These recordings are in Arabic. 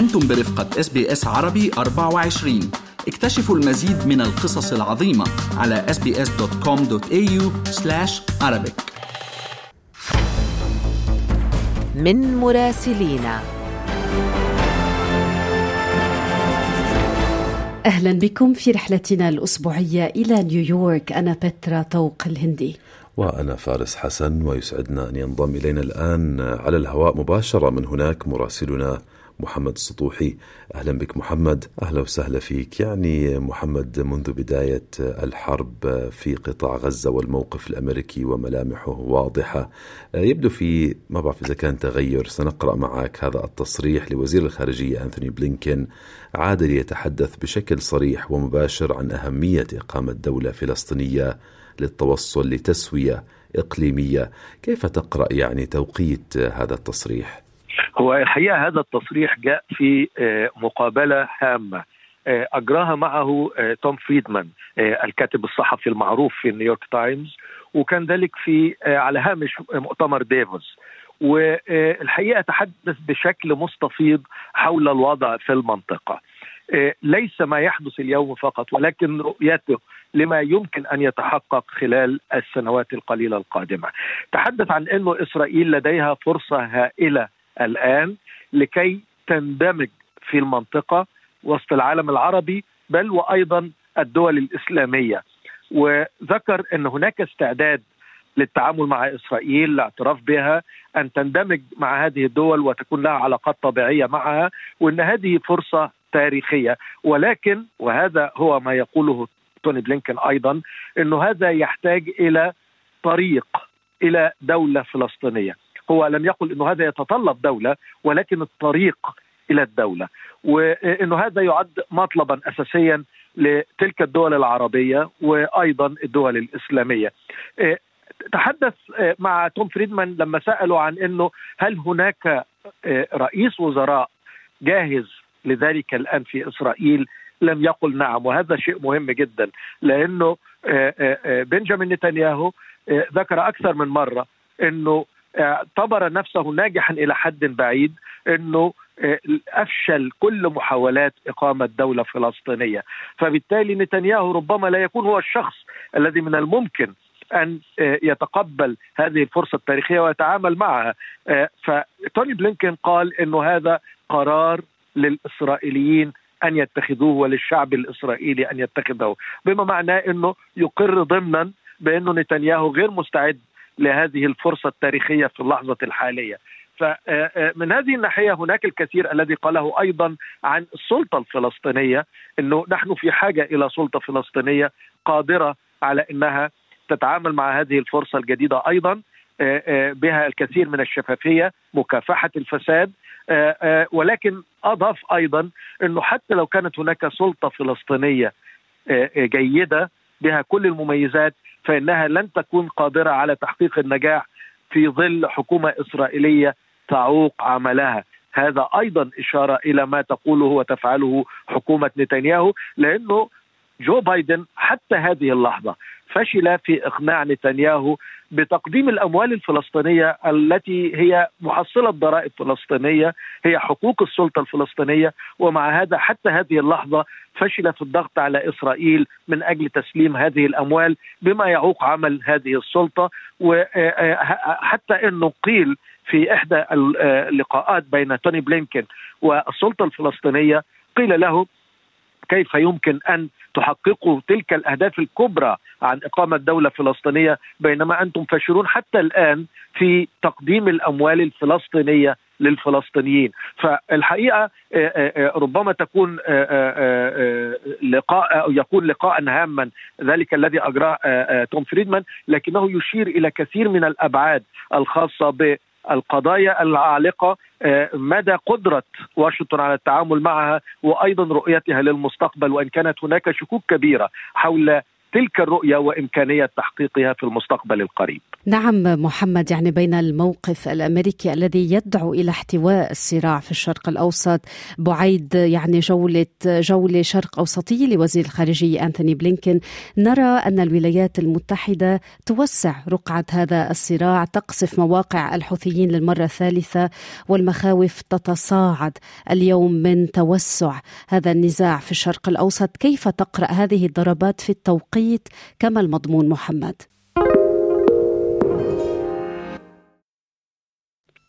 أنتم برفقة إس بي إس عربي 24 اكتشفوا المزيد من القصص العظيمة على sbs.com.au Arabic. من مراسلينا أهلا بكم في رحلتنا الأسبوعية إلى نيويورك. أنا بترا طوق الهندي. وأنا فارس حسن ويسعدنا أن ينضم إلينا الآن على الهواء مباشرة. من هناك مراسلنا محمد السطوحي. أهلا بك محمد. أهلا وسهلا فيك. يعني محمد منذ بداية الحرب في قطاع غزة والموقف الأمريكي وملامحه واضحة. يبدو في ما بعرف إذا كان تغير. سنقرأ معك هذا التصريح لوزير الخارجية أنثوني بلينكين. عاد ليتحدث بشكل صريح ومباشر عن أهمية إقامة دولة فلسطينية للتوصل لتسوية إقليمية. كيف تقرأ يعني توقيت هذا التصريح؟ هو الحقيقة هذا التصريح جاء في آه، مقابلة هامة. آه، أجراها معه آه، توم فريدمان الكاتب الصحفي المعروف في نيويورك تايمز وكان ذلك في على هامش مؤتمر ديفوس والحقيقة تحدث بشكل مستفيض حول الوضع في المنطقة. ليس ما يحدث اليوم فقط ولكن رؤيته لما يمكن أن يتحقق خلال السنوات القليلة القادمة. تحدث عن إنه إسرائيل لديها فرصة هائلة الآن لكي تندمج في المنطقة وسط العالم العربي بل وأيضا الدول الإسلامية. وذكر أن هناك استعداد للتعامل مع إسرائيل الاعتراف بها أن تندمج مع هذه الدول وتكون لها علاقات طبيعية معها وأن هذه فرصة تاريخية. ولكن وهذا هو ما يقوله توني بلينكن أيضا أنه هذا يحتاج إلى طريق إلى دولة فلسطينية. هو لم يقل إنه هذا يتطلب دولة ولكن الطريق إلى الدولة وإنه هذا يعد مطلبا اساسيا لتلك الدول العربية وأيضا الدول الإسلامية. تحدث مع توم فريدمان لما سألوا عن إنه هل هناك رئيس وزراء جاهز لذلك الآن في إسرائيل لم يقل نعم وهذا شيء مهم جدا لأنه بنجامين نتنياهو ذكر أكثر من مرة إنه اعتبر نفسه ناجحا إلى حد بعيد إنه آه، أفشل كل محاولات إقامة دولة فلسطينية، فبالتالي نتنياهو ربما لا يكون هو الشخص الذي من الممكن أن آه، يتقبل هذه الفرصة التاريخية ويتعامل معها، آه، فتوني بلينكن قال إنه هذا قرار للإسرائيليين أن يتخذوه وللشعب الإسرائيلي أن يتخذه، بما معناه إنه يقر ضمنا بأنه نتنياهو غير مستعد لهذه الفرصة التاريخية في اللحظة الحالية. فمن هذه الناحية هناك الكثير الذي قاله أيضا عن السلطة الفلسطينية إنه نحن في حاجة إلى سلطة فلسطينية قادرة على إنها تتعامل مع هذه الفرصة الجديدة أيضا بها الكثير من الشفافية مكافحة الفساد ولكن أضاف أيضا إنه حتى لو كانت هناك سلطة فلسطينية جيدة بها كل المميزات فإنها لن تكون قادرة على تحقيق النجاح في ظل حكومة إسرائيلية تعوق عملها. هذا أيضا إشارة إلى ما تقوله وتفعله حكومة نتنياهو لأنه جو بايدن حتى هذه اللحظة فشل في إقناع نتنياهو بتقديم الأموال الفلسطينية التي هي محصلة ضرائب فلسطينيه هي حقوق السلطة الفلسطينية ومع هذا حتى هذه اللحظة فشل في الضغط على إسرائيل من أجل تسليم هذه الأموال بما يعوق عمل هذه السلطة. وحتى إنه قيل في إحدى اللقاءات بين توني بلينكن والسلطة الفلسطينية قيل له كيف يمكن أن تحققوا تلك الأهداف الكبرى عن إقامة دولة فلسطينية بينما أنتم فاشلون حتى الآن في تقديم الأموال الفلسطينية للفلسطينيين؟ فالحقيقة ربما تكون لقاء أو يكون لقاء هاما ذلك الذي أجراه توم فريدمان لكنه يشير إلى كثير من الأبعاد الخاصة ب القضايا العالقة آه، مدى قدرة واشنطن على التعامل معها وأيضا رؤيتها للمستقبل وإن كانت هناك شكوك كبيرة حول تلك الرؤية وإمكانية تحقيقها في المستقبل القريب. نعم محمد يعني بين الموقف الأمريكي الذي يدعو إلى احتواء الصراع في الشرق الأوسط بعيد يعني جولة جولة شرق اوسطيه لوزير الخارجية انثوني بلينكن نرى أن الولايات المتحدة توسع رقعة هذا الصراع تقصف مواقع الحوثيين للمرة الثالثة والمخاوف تتصاعد اليوم من توسع هذا النزاع في الشرق الأوسط. كيف تقرأ هذه الضربات في التوقيت كما المضمون محمد؟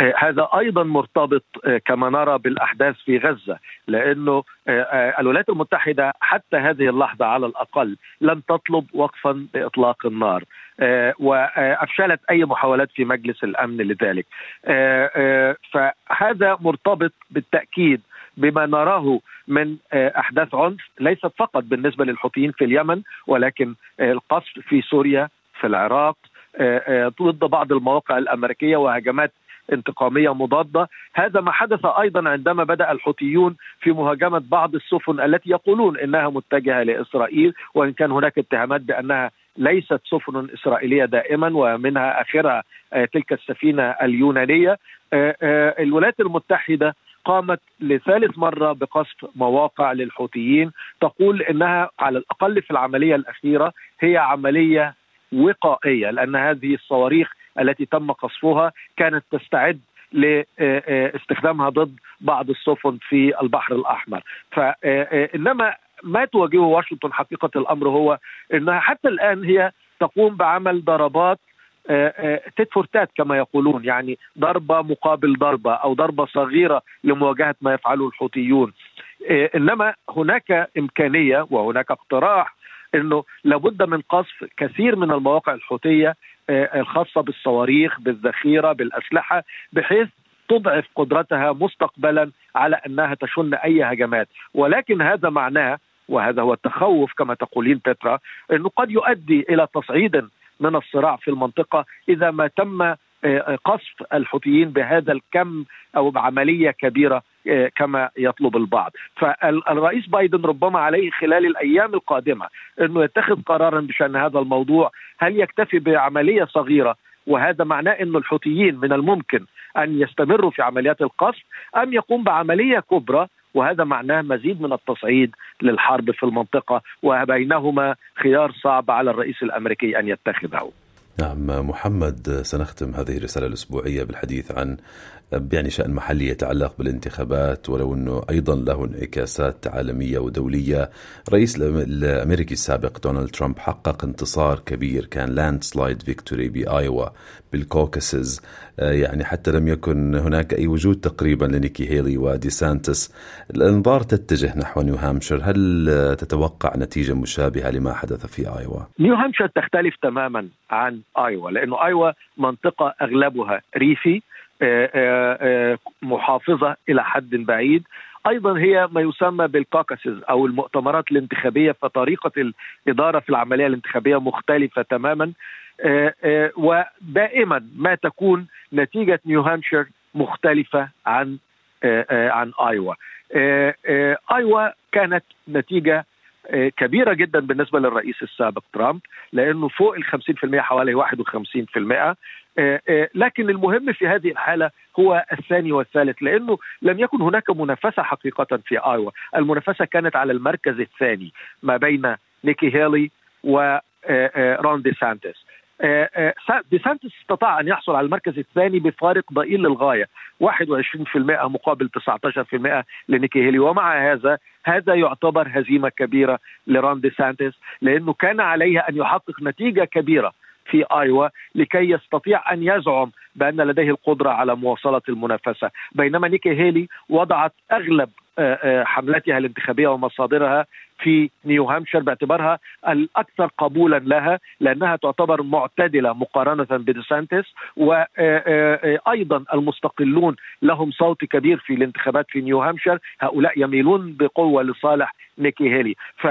هذا أيضا مرتبط آه، كما نرى بالأحداث في غزة لأنه آه، الولايات المتحدة حتى هذه اللحظة على الأقل لم تطلب وقفا لإطلاق النار وأفشلت أي محاولات في مجلس الأمن لذلك. فهذا مرتبط بالتأكيد بما نراه من أحداث عنف ليست فقط بالنسبة للحوثيين في اليمن ولكن القصف في سوريا في العراق ضد بعض المواقع الأمريكية وهجمات انتقامية مضادة، هذا ما حدث أيضا عندما بدأ الحوثيون في مهاجمة بعض السفن التي يقولون إنها متجهة لإسرائيل وإن كان هناك اتهامات بأنها ليست سفن إسرائيلية دائما ومنها آخرها آه، تلك السفينة اليونانية. آه، آه، الولايات المتحدة قامت لثالث مرة بقصف مواقع للحوثيين تقول إنها على الأقل في العملية الأخيرة هي عملية وقائية لأن هذه الصواريخ التي تم قصفها كانت تستعد لاستخدامها ضد بعض السفن في البحر الأحمر. فانما ما تواجهه واشنطن حقيقة الأمر هو إنها حتى الآن هي تقوم بعمل ضربات تيت فورتات كما يقولون يعني ضربة مقابل ضربة أو ضربة صغيرة لمواجهة ما يفعله الحوثيون. إنما هناك إمكانية وهناك اقتراح إنه لابد من قصف كثير من المواقع الحوثية آه، الخاصة بالصواريخ بالذخيرة بالأسلحة بحيث تضعف قدرتها مستقبلا على أنها تشن أي هجمات. ولكن هذا معناه وهذا هو التخوف كما تقولين بترا إنه قد يؤدي إلى تصعيد من الصراع في المنطقة إذا ما تم آه، قصف الحوثيين بهذا الكم أو بعملية كبيرة كما يطلب البعض. فالرئيس بايدن ربما عليه خلال الأيام القادمة إنه يتخذ قرارا بشأن هذا الموضوع. هل يكتفي بعملية صغيرة؟ وهذا معناه أن الحوثيين من الممكن أن يستمروا في عمليات القصف أم يقوم بعملية كبرى؟ وهذا معناه مزيد من التصعيد للحرب في المنطقة وبينهما خيار صعب على الرئيس الأمريكي أن يتخذه. نعم محمد سنختم هذه الرسالة الأسبوعية بالحديث عن يعني شأن محلي يتعلق بالانتخابات ولو أنه أيضا له انعكاسات عالمية ودولية. رئيس الأمريكي السابق دونالد ترامب حقق انتصار كبير كان landslide victory بآيوا بال caucuses. يعني حتى لم يكن هناك أي وجود تقريبا لنيكي هيلي ودي سانتس الأنظار تتجه نحو نيو هامشير. هل تتوقع نتيجة مشابهة لما حدث في آيوا؟ نيو هامشير تختلف تماما عن آيوا لأنه آيوا منطقة أغلبها ريفي آه، آه، آه، محافظة إلى حد بعيد. أيضا هي ما يسمى بالكوكاسز أو المؤتمرات الانتخابية فطريقة الإدارة في العملية الانتخابية مختلفة تماما. ودائما ما تكون نتيجة نيو هامشير مختلفة عن عن آيوا. آيوا كانت نتيجة كبيرة جدا بالنسبة للرئيس السابق ترامب لأنه فوق ال 50% حوالي 51% آه، آه، لكن المهم في هذه الحالة هو الثاني والثالث لأنه لم يكن هناك منافسة حقيقة في آيوا، المنافسة كانت على المركز الثاني ما بين نيكي هيلي ورون آه، دي سانتس. دي سانتس استطاع أن يحصل على المركز الثاني بفارق ضئيل للغاية 21% مقابل 19% لنيكي هيلي. ومع هذا هذا يعتبر هزيمة كبيرة لرون دي سانتس لأنه كان عليه أن يحقق نتيجة كبيرة في آيوا لكي يستطيع أن يزعم بأن لديه القدرة على مواصلة المنافسة. بينما نيكي هيلي وضعت أغلب آه، آه، حملتها الانتخابية ومصادرها في نيو هامشير باعتبارها الأكثر قبولا لها لأنها تعتبر معتدلة مقارنة بديسانتس وأيضا آه، المستقلون لهم صوت كبير في الانتخابات في نيو هامشير هؤلاء يميلون بقوة لصالح نيكي هيلي. ف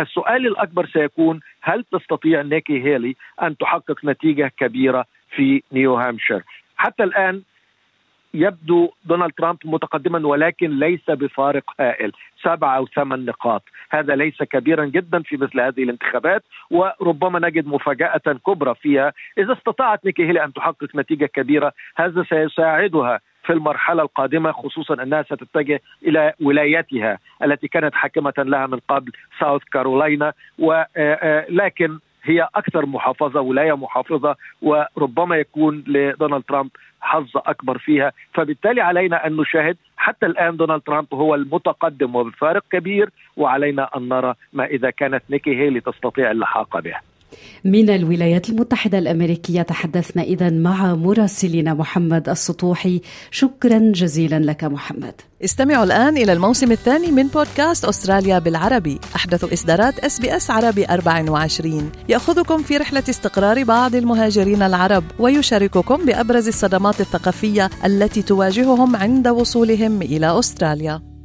السؤال الأكبر سيكون هل تستطيع نيكي هيلي أن تحقق نتيجة كبيرة في نيو هامشير؟ حتى الآن يبدو دونالد ترامب متقدما ولكن ليس بفارق هائل. سبع أو ثمان نقاط. هذا ليس كبيرا جدا في مثل هذه الانتخابات وربما نجد مفاجأة كبرى فيها. إذا استطاعت نيكي هيلي أن تحقق نتيجة كبيرة هذا سيساعدها في المرحلة القادمة خصوصا أنها ستتجه إلى ولايتها التي كانت حاكمة لها من قبل ساوث كارولاينا ولكن هي أكثر محافظة ولاية محافظة وربما يكون لدونالد ترامب حظ أكبر فيها. فبالتالي علينا أن نشاهد حتى الآن دونالد ترامب هو المتقدم وبفارق كبير وعلينا أن نرى ما إذا كانت نيكي هيلي تستطيع اللحاق به من الولايات المتحدة الأمريكية تحدثنا إذا مع مراسلنا محمد السطوحي. شكرا جزيلا لك محمد. استمعوا الآن إلى الموسم الثاني من بودكاست أستراليا بالعربي. أحدث إصدارات أس بي أس عربي 24 يأخذكم في رحلة استقرار بعض المهاجرين العرب ويشارككم بأبرز الصدمات الثقافية التي تواجههم عند وصولهم إلى أستراليا.